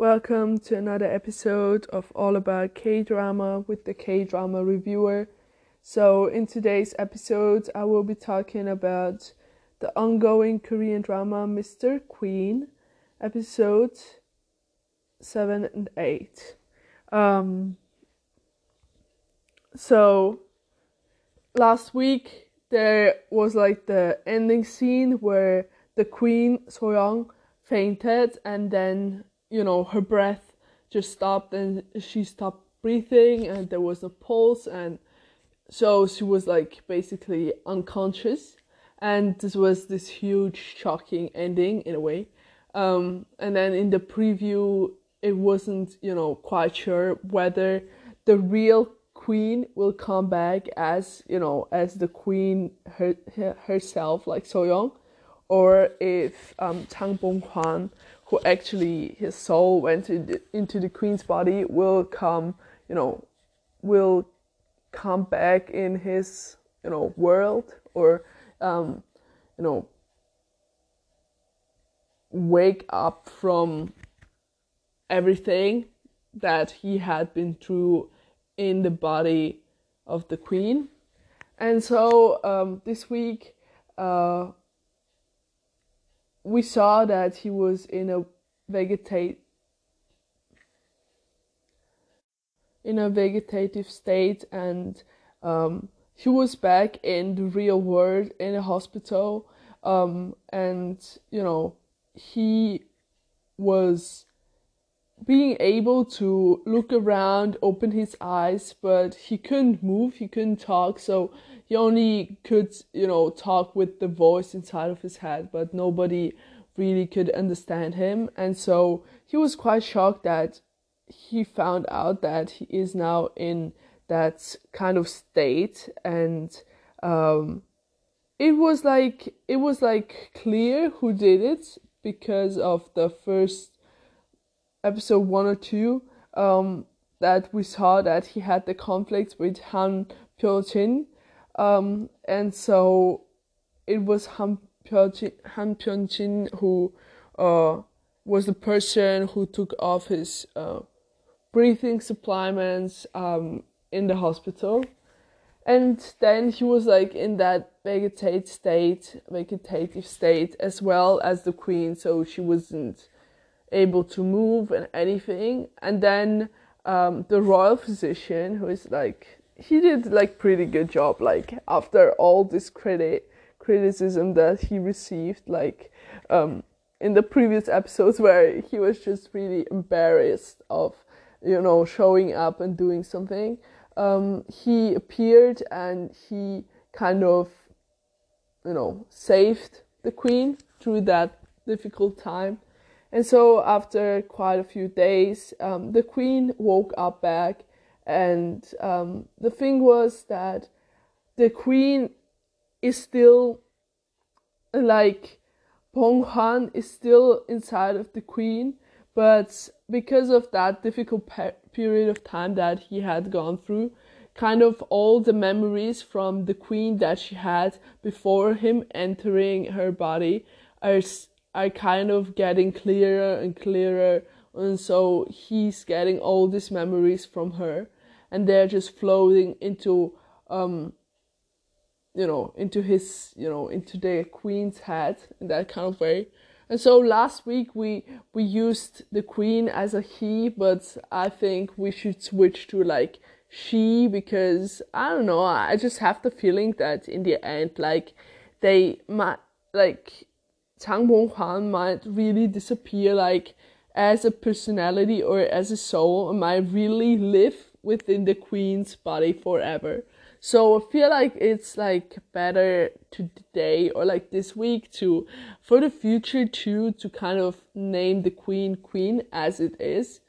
Welcome to another episode of All About K Drama with the K Drama Reviewer. So, in today's episode, I will be talking about the ongoing Korean drama Mr. Queen, episode 7 and 8. Um, so, last week there was like the ending scene where the Queen Soyoung fainted and then you know, her breath just stopped and she stopped breathing and there was a pulse and so she was like basically unconscious. And this was this huge shocking ending in a way. Um, and then in the preview it wasn't you know quite sure whether the real queen will come back as you know as the queen her, herself like Soyoung or if um, Chang Bong Hwan who actually his soul went into, into the queen's body will come, you know, will come back in his, you know, world or, um, you know, wake up from everything that he had been through in the body of the queen. And so um, this week, uh, we saw that he was in a vegetate in a vegetative state and um, he was back in the real world in a hospital um, and you know he was being able to look around open his eyes but he couldn't move he couldn't talk so he only could, you know, talk with the voice inside of his head, but nobody really could understand him. And so he was quite shocked that he found out that he is now in that kind of state and um, it was like it was like clear who did it because of the first episode one or two um, that we saw that he had the conflict with Han Pyeong Jin um, and so it was Han Pyeong Jin who uh, was the person who took off his uh, breathing supplements um, in the hospital. And then he was like in that vegetative state, vegetative state as well as the queen, so she wasn't able to move and anything. And then um, the royal physician, who is like he did like pretty good job like after all this credit criticism that he received like um in the previous episodes where he was just really embarrassed of you know showing up and doing something um he appeared and he kind of you know saved the queen through that difficult time and so after quite a few days um, the queen woke up back and um, the thing was that the queen is still like Bong Hwan is still inside of the queen, but because of that difficult pe- period of time that he had gone through, kind of all the memories from the queen that she had before him entering her body are are kind of getting clearer and clearer, and so he's getting all these memories from her and they're just floating into um you know into his you know into the queen's head in that kind of way. And so last week we we used the queen as a he but i think we should switch to like she because i don't know i just have the feeling that in the end like they might like Chang Bong Hwan might really disappear like as a personality or as a soul and might really live within the queen's body forever. So I feel like it's like better today or like this week to for the future too to kind of name the queen queen as it is.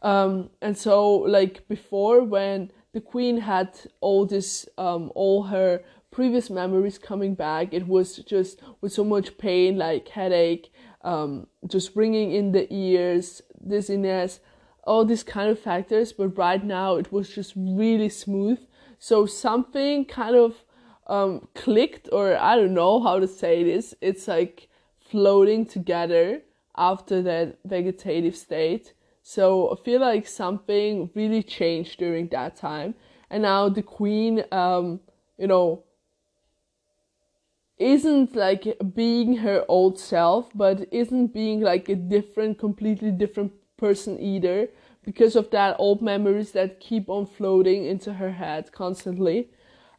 Um and so like before when the queen had all this um all her previous memories coming back it was just with so much pain like headache um just ringing in the ears dizziness all these kind of factors, but right now it was just really smooth. So something kind of um, clicked, or I don't know how to say this. It's like floating together after that vegetative state. So I feel like something really changed during that time, and now the queen, um, you know, isn't like being her old self, but isn't being like a different, completely different person either because of that old memories that keep on floating into her head constantly.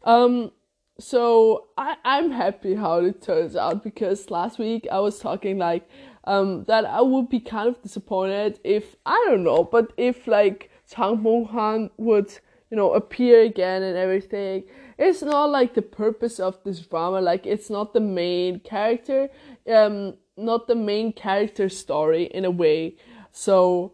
Um, so I, I'm happy how it turns out because last week I was talking like um, that I would be kind of disappointed if I don't know, but if like Chang Bong Hwan would you know appear again and everything. It's not like the purpose of this drama. Like it's not the main character, um, not the main character story in a way. So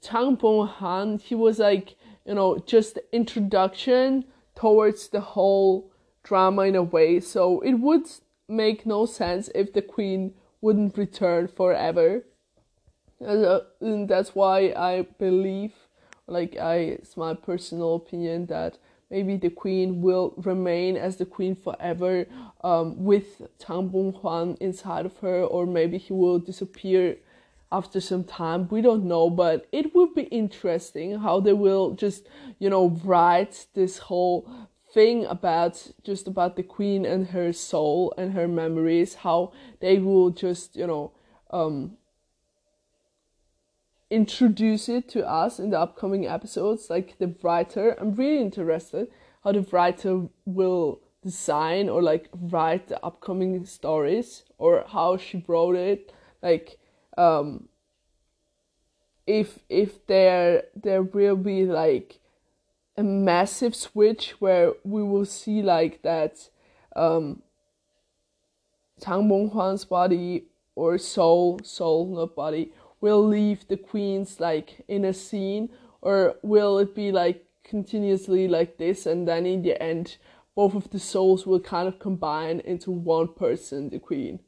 Chang Bong Hwan, he was like you know just the introduction towards the whole drama in a way. So it would make no sense if the queen wouldn't return forever. Uh, and that's why I believe, like I, it's my personal opinion that maybe the queen will remain as the queen forever, um, with Chang Bong Hwan inside of her, or maybe he will disappear after some time. We don't know, but it would be interesting how they will just, you know, write this whole thing about just about the queen and her soul and her memories how they will just you know um introduce it to us in the upcoming episodes like the writer. I'm really interested how the writer will design or like write the upcoming stories or how she wrote it. Like um if if there there will be like a massive switch where we will see like that um Chang Bong Hwan's body or soul, soul, not body, will leave the queen's like in a scene, or will it be like continuously like this, and then in the end, both of the souls will kind of combine into one person, the queen,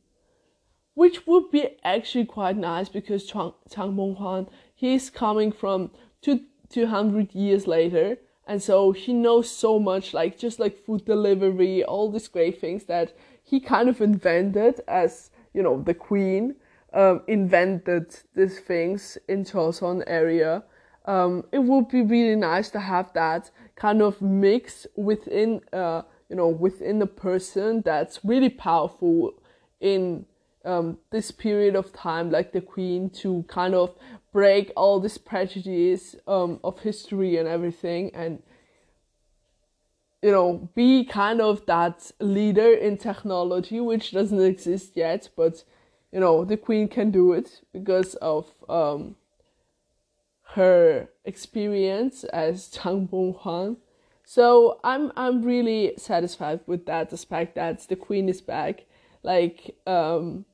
which would be actually quite nice because Chang Chang Bong Hwan he's coming from two two hundred years later, and so he knows so much like just like food delivery all these great things that he kind of invented as you know the queen um, invented these things in Joseon area. Um, it would be really nice to have that kind of mix within uh, you know within the person that's really powerful in um, this period of time like the queen to kind of break all this prejudice um, of history and everything and you know be kind of that leader in technology which doesn't exist yet but you know the queen can do it because of um, her experience as Chang Bong Hwan. So I'm I'm really satisfied with that aspect that the queen is back. Like um,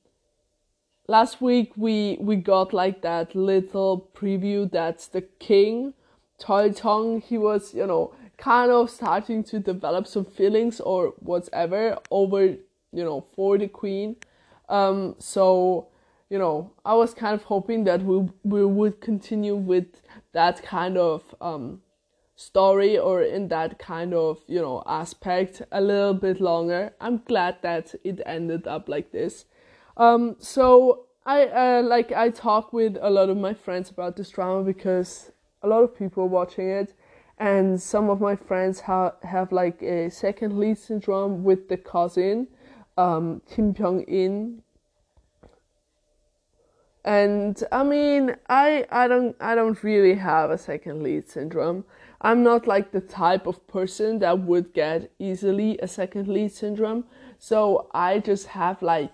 last week we we got like that little preview that the king Cheoljong he was you know kind of starting to develop some feelings or whatever over you know for the queen um so you know i was kind of hoping that we we would continue with that kind of um story or in that kind of you know aspect a little bit longer. I'm glad that it ended up like this. Um so i uh, like i talk with a lot of my friends about this drama because a lot of people are watching it. And some of my friends ha- have like a second lead syndrome with the cousin um, Kim Byung In. And I mean, I I don't I don't really have a second lead syndrome. I'm not like the type of person that would get easily a second lead syndrome. So I just have like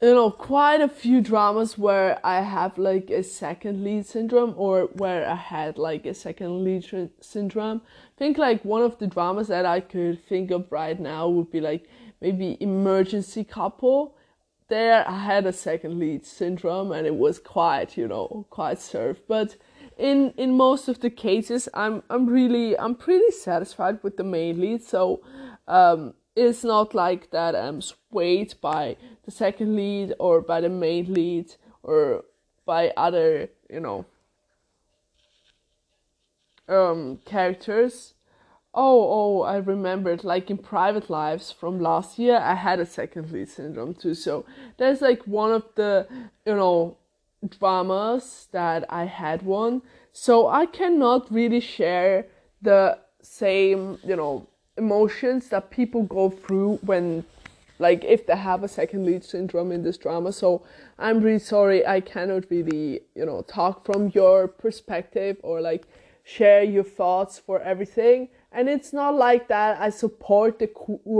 you know quite a few dramas where I have like a second lead syndrome or where I had like a second lead syndrome. I think like one of the dramas that I could think of right now would be like maybe Emergency Couple. There I had a second lead syndrome and it was quite, you know, quite served. But in in most of the cases I'm I'm really I'm pretty satisfied with the main lead. So um it's not like that I'm swayed by the second lead or by the main lead or by other, you know, um, characters. Oh, oh, I remembered, like in private lives from last year, I had a second lead syndrome too. So that's like one of the, you know, dramas that I had one. So I cannot really share the same, you know, emotions that people go through when like if they have a second lead syndrome in this drama. So I'm really sorry I cannot really, you know, talk from your perspective or like share your thoughts for everything. And it's not like that I support the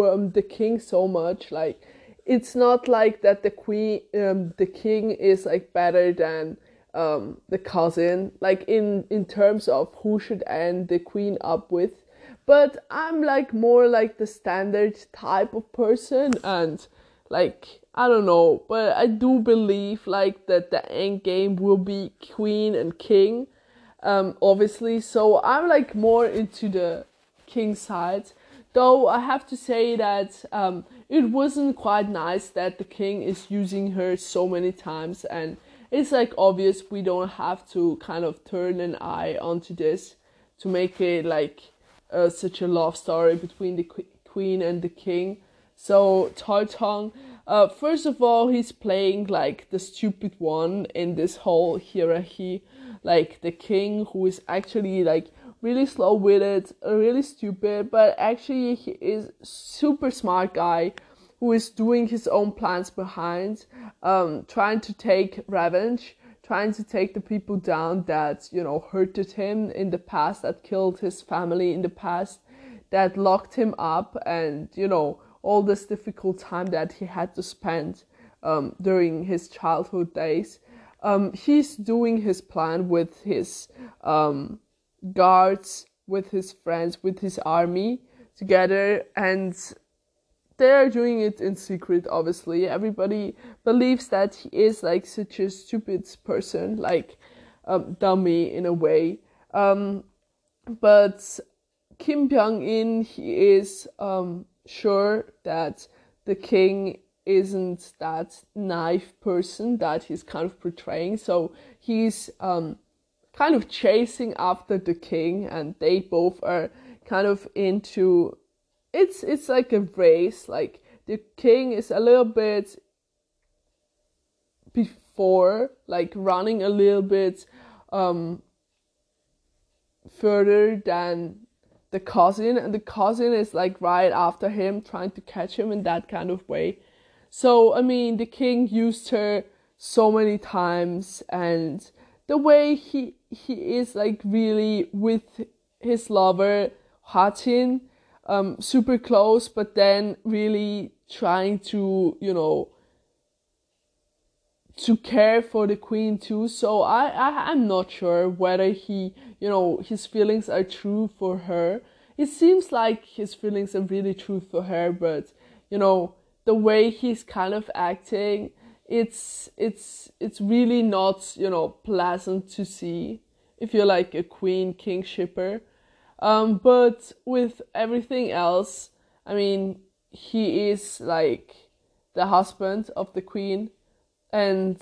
um, the king so much. Like it's not like that the queen um, the king is like better than um, the cousin. Like in in terms of who should end the queen up with. But i'm like more like the standard type of person and like i don't know. But i do believe like that the end game will be queen and king um obviously. So i'm like more into the king side though i have to say that um it wasn't quite nice that the king is using her so many times and it's like obvious we don't have to kind of turn an eye onto this to make it like uh, such a love story between the qu- queen and the king. So Tong, uh, first of all he's playing like the stupid one in this whole hierarchy. Like the king who is actually like really slow witted, really stupid, but actually he is super smart guy who is doing his own plans behind, um, trying to take revenge, trying to take the people down that you know hurted him in the past, that killed his family in the past, that locked him up, and you know all this difficult time that he had to spend um, during his childhood days. Um, he's doing his plan with his um, guards with his friends, with his army together, and they're doing it in secret, obviously. Everybody believes that he is like such a stupid person, like um, dummy in a way. Um, but Kim Byung In, he is um, sure that the king isn't that naive person that he's kind of portraying. So he's um, kind of chasing after the king and they both are kind of into it's it's like a race like the king is a little bit before like running a little bit um further than the cousin and the cousin is like right after him trying to catch him in that kind of way. So i mean the king used her so many times and the way he he is like really with his lover Hwajin, um, super close, but then really trying to you know to care for the queen too. So I, I I'm not sure whether he you know his feelings are true for her. It seems like his feelings are really true for her, but you know the way he's kind of acting it's it's it's really not you know pleasant to see if you're like a queen king shipper. Um but with everything else i mean he is like the husband of the queen and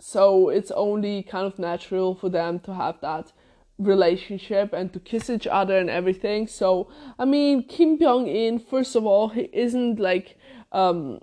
so it's only kind of natural for them to have that relationship and to kiss each other and everything. So i mean kim byung in first of all he isn't like um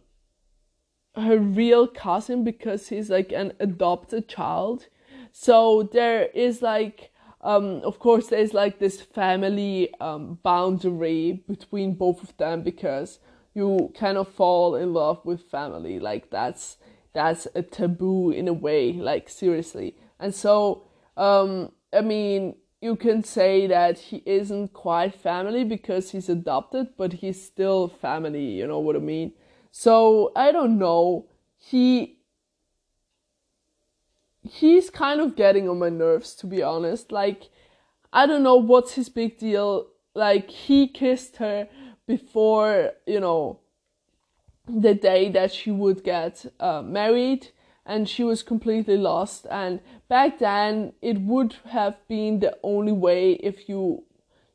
her real cousin because he's like an adopted child. So there is like um, of course there's like this family um, boundary between both of them because you kind of fall in love with family. Like that's that's a taboo in a way like seriously. And so um, i mean you can say that he isn't quite family because he's adopted but he's still family you know what i mean so I don't know. He he's kind of getting on my nerves to be honest. Like I don't know what's his big deal. Like he kissed her before, you know, the day that she would get uh, married and she was completely lost and back then it would have been the only way if you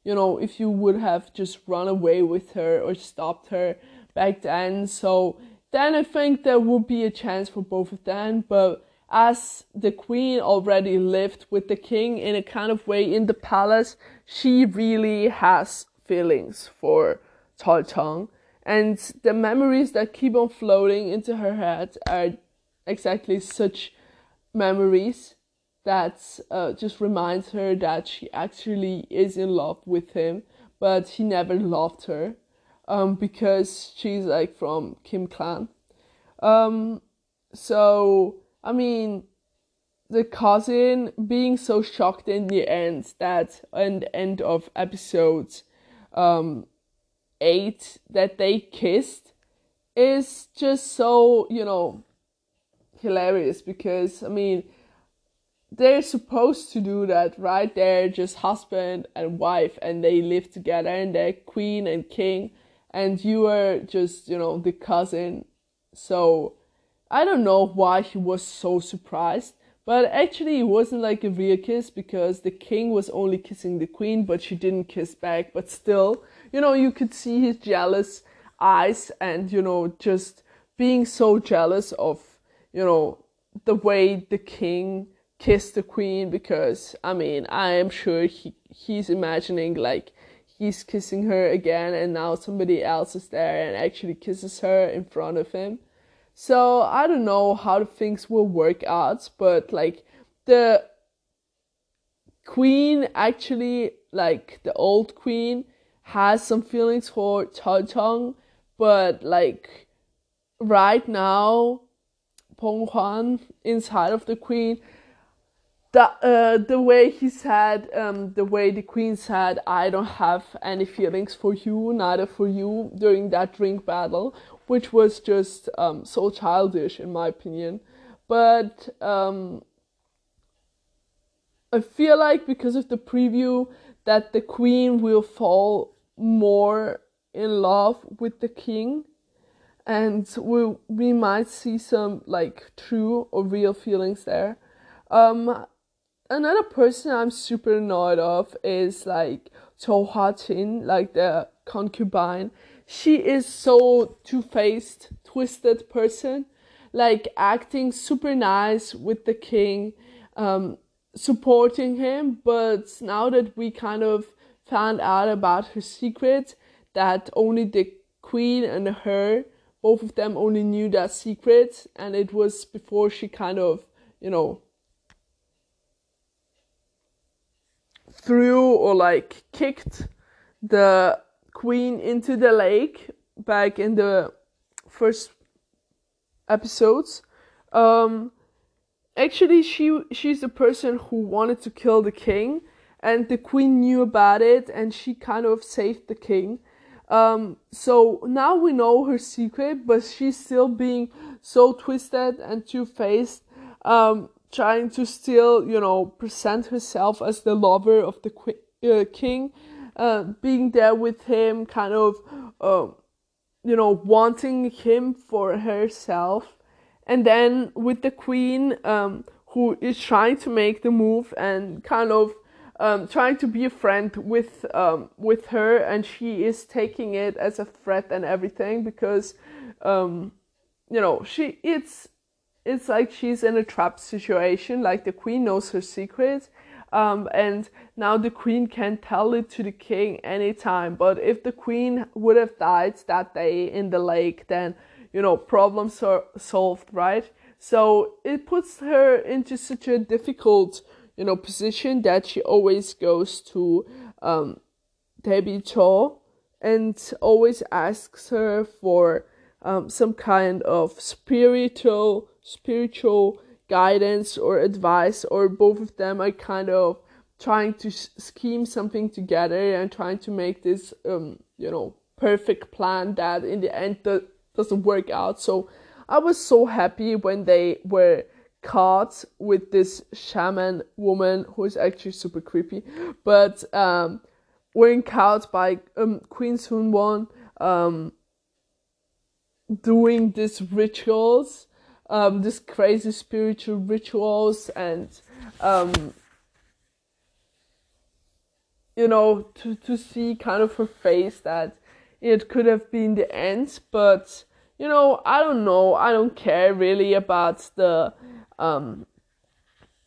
you know if you would have just run away with her or stopped her back then. So then I think there would be a chance for both of them. But as the queen already lived with the king in a kind of way in the palace, she really has feelings for Cheoljong. And the memories that keep on floating into her head are exactly such memories that uh, just reminds her that she actually is in love with him, but he never loved her um, because she's like from Kim clan. Um, so I mean, the cousin being so shocked in the end that in the end of episode um, eight that they kissed is just so you know hilarious because I mean they're supposed to do that, right? They're just husband and wife and they live together and they're queen and king and you were just, you know, the cousin. So I don't know why he was so surprised. But actually, it wasn't like a real kiss because the king was only kissing the queen, but she didn't kiss back. But still, you know, you could see his jealous eyes and, you know, just being so jealous of, you know, the way the king kissed the queen because I mean I am sure he he's imagining like he's kissing her again and now somebody else is there and actually kisses her in front of him. So I don't know how things will work out, but like the queen actually like the old queen has some feelings for Cheoljong, but like right now Bong Hwan inside of the queen the uh, the way he said, um, the way the queen said, I don't have any feelings for you, neither for you during that drink battle, which was just um, so childish in my opinion. But um, I feel like because of the preview that the queen will fall more in love with the king and we we might see some like true or real feelings there. Um, another person I'm super annoyed of is like Jo Hwa Jin, like the concubine. She is so two faced, twisted person, like acting super nice with the king, um, supporting him. But now that we kind of found out about her secret, that only the queen and her, both of them only knew that secret, and it was before she kind of, you know, threw or like kicked the queen into the lake back in the first episodes. Um, actually, she she's the person who wanted to kill the king, and the queen knew about it, and she kind of saved the king. Um, so now we know her secret, but she's still being so twisted and two faced. Um, trying to still, you know, present herself as the lover of the qu- uh, king, uh, being there with him, kind of, uh, you know, wanting him for herself, and then with the queen, um, who is trying to make the move and kind of. Um, trying to be a friend with um, with her, and she is taking it as a threat and everything because, um, you know, she it's it's like she's in a trap situation. Like the queen knows her secret, um, and now the queen can tell it to the king anytime. But if the queen would have died that day in the lake, then you know problems are solved, right? So it puts her into such a difficult, you know, position that she always goes to um, Daebi Jo and always asks her for um, some kind of spiritual spiritual guidance or advice, or both of them are kind of trying to scheme something together and trying to make this, um, you know, perfect plan that in the end do- doesn't work out. So I was so happy when they were caught with this shaman woman who is actually super creepy, but um, were caught by um, Queen Sun Won um, doing these rituals um, this crazy spiritual rituals and um, you know to, to see kind of her face that it could have been the end. But you know i don't know. I don't care really about the um,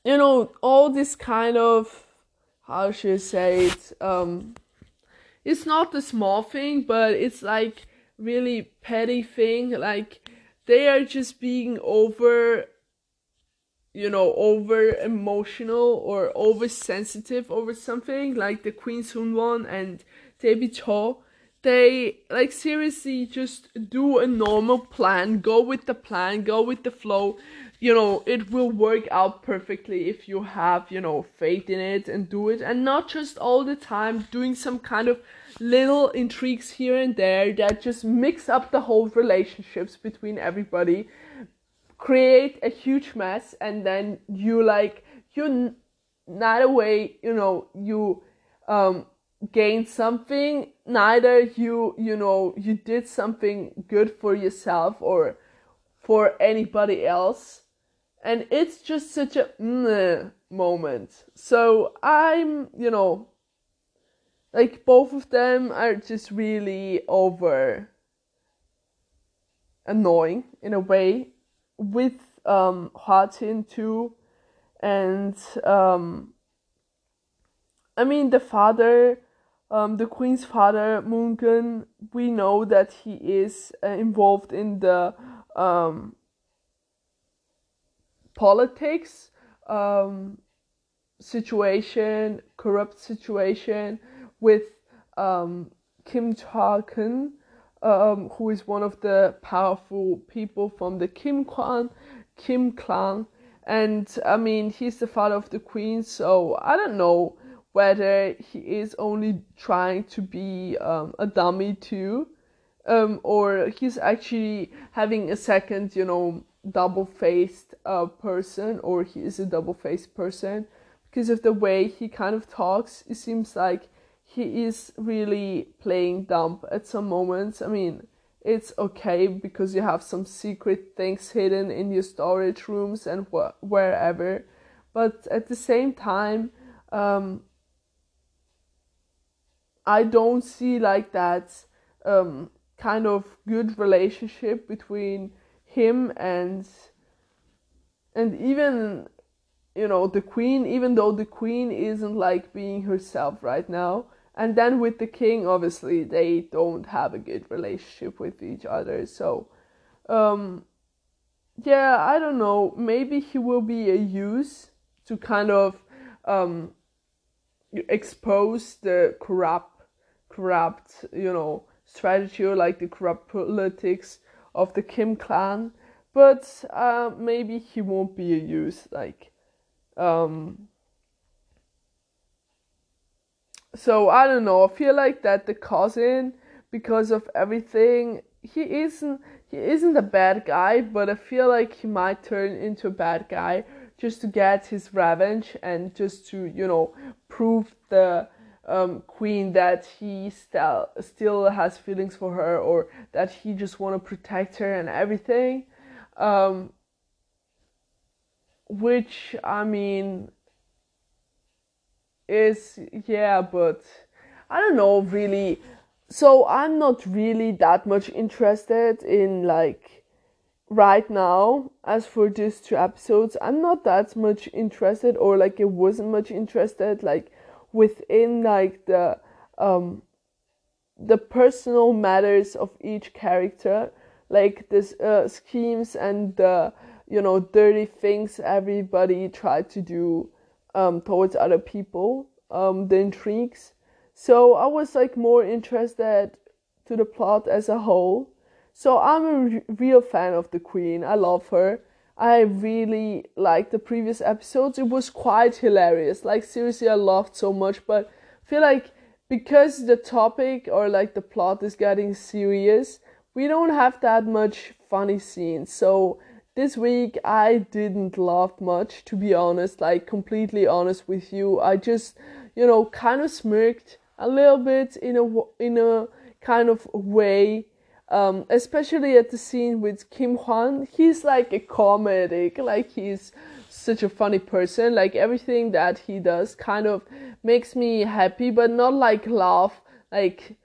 you know all this kind of how should i say it? Um, it's not a small thing but it's like really petty thing. Like they are just being over you know, over emotional or oversensitive over something, like the Queen Sunwon and Daebi Jo, they like seriously just do a normal plan, go with the plan, go with the flow. You know, it will work out perfectly if you have, you know, faith in it and do it, and not just all the time doing some kind of little intrigues here and there that just mix up the whole relationships between everybody create a huge mess and then you like you neither way you know you um gain something neither you you know you did something good for yourself or for anybody else. And it's just such a moment. So i'm you know like both of them are just really over annoying in a way with um, Hwajin too, and um, I mean the father, um, the queen's father Moongun. We know that he is uh, involved in the um, politics um, situation, corrupt situation with um, Kim Kun um, who is one of the powerful people from the Kim clan, Kim clan, and I mean he's the father of the queen, so I don't know whether he is only trying to be um, a dummy too, um, or he's actually having a second, you know, double-faced uh, person, or he is a double-faced person because of the way he kind of talks. It seems like he is really playing dumb at some moments. I mean, it's okay because you have some secret things hidden in your storage rooms and wh- wherever, but at the same time, um, I don't see like that um, kind of good relationship between him and and even you know the queen even though the queen isn't like being herself right now and then with the king obviously they don't have a good relationship with each other. So um yeah i don't know. Maybe he will be a use to kind of um expose the corrupt corrupt you know strategy or like the corrupt politics of the kim clan. But uh, maybe he won't be a use like um so I don't know. I feel like that the cousin, because of everything, he isn't he isn't a bad guy, but I feel like he might turn into a bad guy just to get his revenge and just to you know prove the um, queen that he still still has feelings for her or that he just want to protect her and everything. Um, which I mean is yeah, but I don't know really. So I'm not really that much interested in like right now as for these two episodes i'm not that much interested or like it wasn't much interested like within like the um the personal matters of each character like this uh, schemes and the you know dirty things everybody tried to do um, towards other people, um, the intrigues. So I was like more interested to the plot as a whole. So I'm a real fan of the Queen. I love her. I really liked the previous episodes. It was quite hilarious. Like seriously, I loved so much. But I feel like because the topic or like the plot is getting serious, we don't have that much funny scenes. So this week I didn't laugh much, to be honest, like completely honest with you. I just, you know, kind of smirked a little bit in a in a kind of way. Um, especially at the scene with Kim Hwan, he's like a comedic, like he's such a funny person. Like everything that he does kind of makes me happy, but not like laugh, like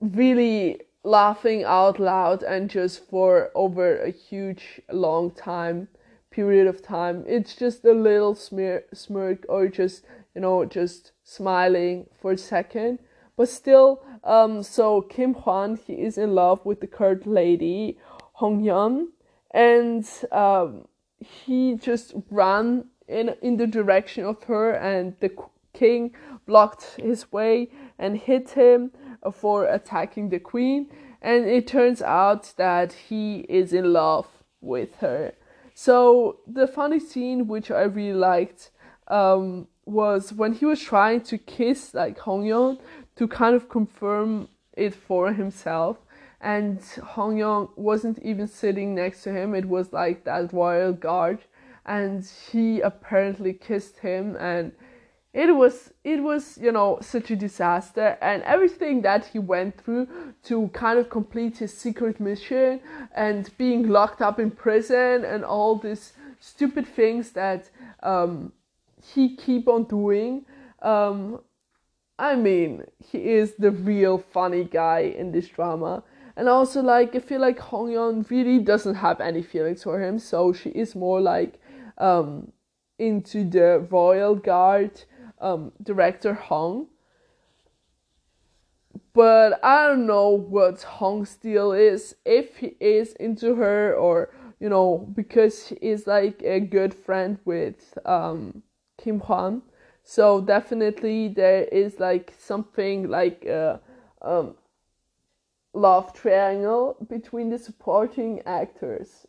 really laughing out loud and just for over a huge long time period of time. It's just a little smirk or just you know just smiling for a second. But still um so kim hwan he is in love with the court lady Hongyeon, and um he just ran in in the direction of her, and the king blocked his way and hit him for attacking the queen. And it turns out that he is in love with her. So the funny scene, which I really liked, um, was when he was trying to kiss like Hongyeon to kind of confirm it for himself and Hongyeon wasn't even sitting next to him. It was like that royal guard, and he apparently kissed him, and it was it was you know such a disaster, and everything that he went through to kind of complete his secret mission and being locked up in prison and all these stupid things that um, he keep on doing. Um, I mean, he is the real funny guy in this drama and also, like, I feel like Hongyeon really doesn't have any feelings for him, so she is more like um, into the royal guard um, director Hong. But I don't know what Hong's deal is, if he is into her or, you know, because he is like a good friend with um, Kim Hwan. So definitely there is like something like a um, love triangle between the supporting actors,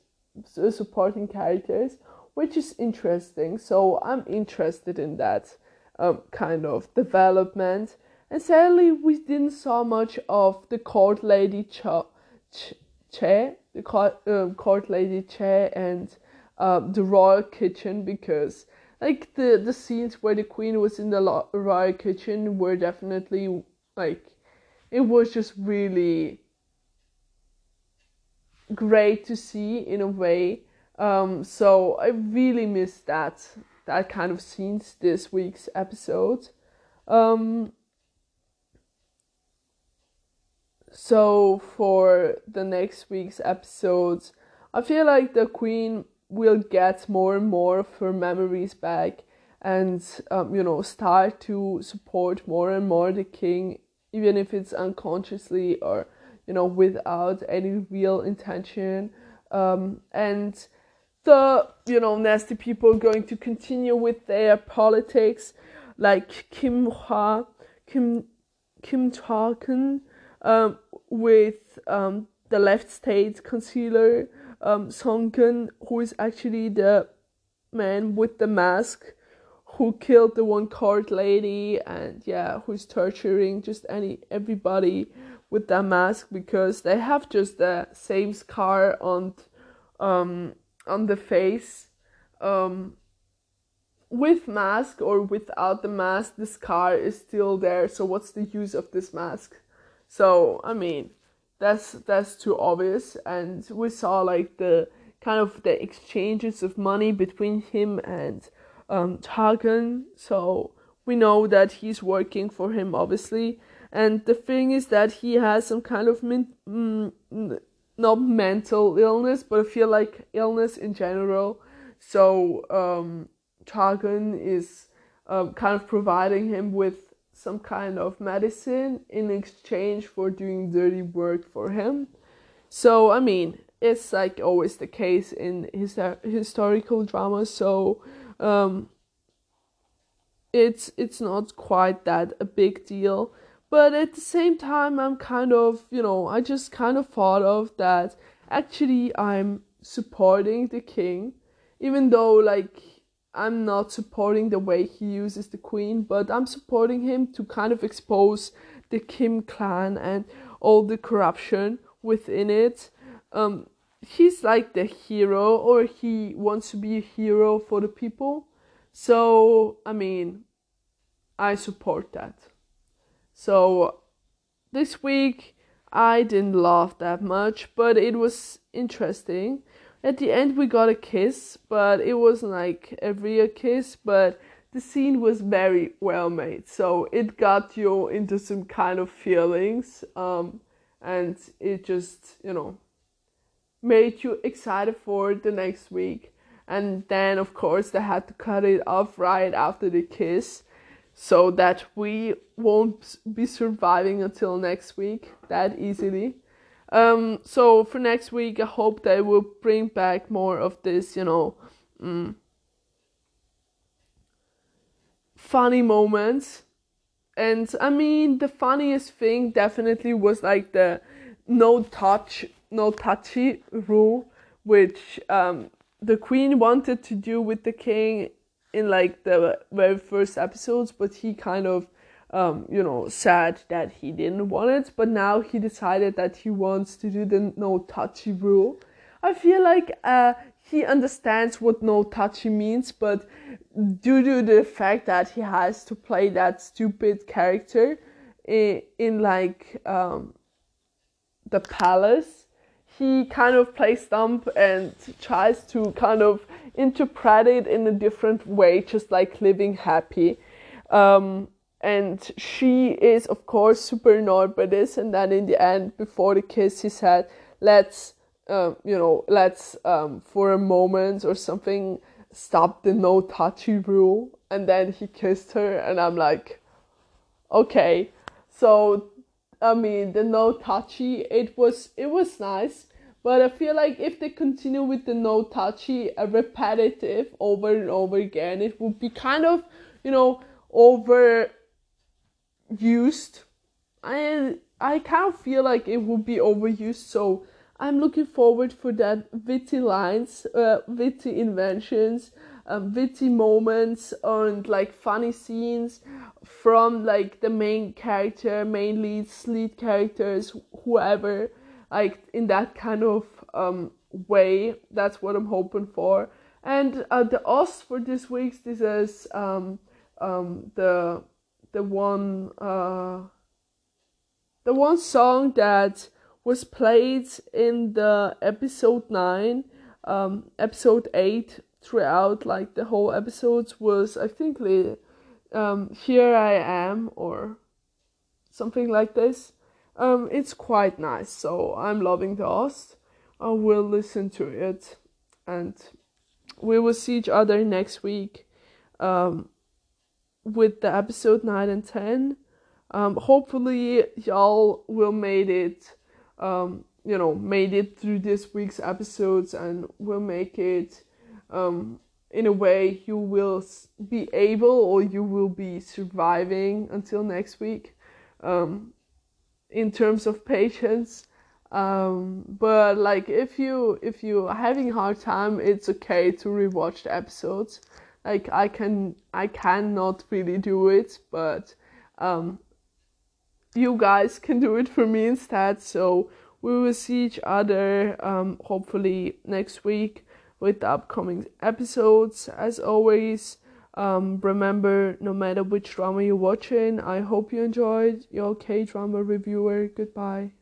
the supporting characters, which is interesting. So I'm interested in that um, kind of development. And sadly, we didn't saw much of the court lady Cho, Ch- Che, the court, um, court lady Che, and um, the royal kitchen because like the the scenes where the queen was in the royal kitchen were definitely like it was just really great to see in a way. Um, so I really missed that that kind of scenes this week's episode. Um, so for the next week's episodes, I feel like the queen will get more and more of her memories back and um, you know start to support more and more the king even if it's unconsciously or you know without any real intention um, and the you know nasty people going to continue with their politics like Kim Hwa Kim Kim Cha um, with um, the left state councillor um, who is actually the man with the mask who killed the one card lady and yeah who's torturing just any everybody with that mask because they have just the same scar on um on the face um with mask or without the mask the scar is still there so what's the use of this mask so i mean that's that's too obvious and we saw like the kind of the exchanges of money between him and um Tagan. So we know that he's working for him obviously. And the thing is that he has some kind of min- mm, not mental illness, but I feel like illness in general. So um Tagan is um, kind of providing him with some kind of medicine in exchange for doing dirty work for him. So I mean, it's like always the case in his historical dramas. So um, it's it's not quite that a big deal. But at the same time, I'm kind of you know I just kind of thought of that actually I'm supporting the king, even though like I'm not supporting the way he uses the queen, but I'm supporting him to kind of expose the Kim clan and all the corruption within it. Um, he's like the hero, or he wants to be a hero for the people. So, I mean, I support that. So, this week I didn't laugh that much, but it was interesting. At the end, we got a kiss, but it wasn't like a real kiss, but the scene was very well made. So, it got you into some kind of feelings, um, and it just, you know, made you excited for the next week. And then, of course, they had to cut it off right after the kiss so that we won't be surviving until next week that easily. Um, so for next week, I hope they will bring back more of this, you know, mm, funny moments. And I mean, the funniest thing definitely was like the no touch, no touchy rule, which um, the queen wanted to do with the king in like the very first episodes, but he kind of, um, you know, said that he didn't want it. But now he decided that he wants to do the no touchy rule. I feel like uh, he understands what no touchy means, but due to the fact that he has to play that stupid character in, in like um, the palace, he kind of plays dumb and tries to kind of interpret it in a different way, just like living happy. Um, and she is, of course, super annoyed by this. And then in the end, before the kiss, he said, "Let's." Um, you know, let's um, for a moment or something stop the no touchy rule. And then he kissed her, and I'm like, okay. So, I mean, the no touchy, it was it was nice, but I feel like if they continue with the no touchy, uh, repetitive over and over again, it would be kind of, you know, overused. I I kind of feel like it would be overused, so I'm looking forward for that witty lines, uh, witty inventions, um, witty moments, and like funny scenes from like the main character, main leads, lead characters, whoever, like in that kind of um, way. That's what I'm hoping for. And uh, the us for this week, this is um, um, the the one uh, the one song that was played in the episode 9 um, episode 8 throughout like the whole episodes was i think um, here i am or something like this. Um, it's quite nice so i'm loving the OST. I will listen to it and we will see each other next week um, with the episode 9 and 10 um, hopefully y'all will made it um, you know, made it through this week's episodes and will make it um, in a way you will be able or you will be surviving until next week um, in terms of patience. Um, but like if you if you are having hard time, it's okay to rewatch the episodes. Like I can I cannot really do it, but um, you guys can do it for me instead. So we will see each other um, hopefully next week with the upcoming episodes. As always, um, remember no matter which drama you're watching, I hope you enjoyed your K drama reviewer. Goodbye.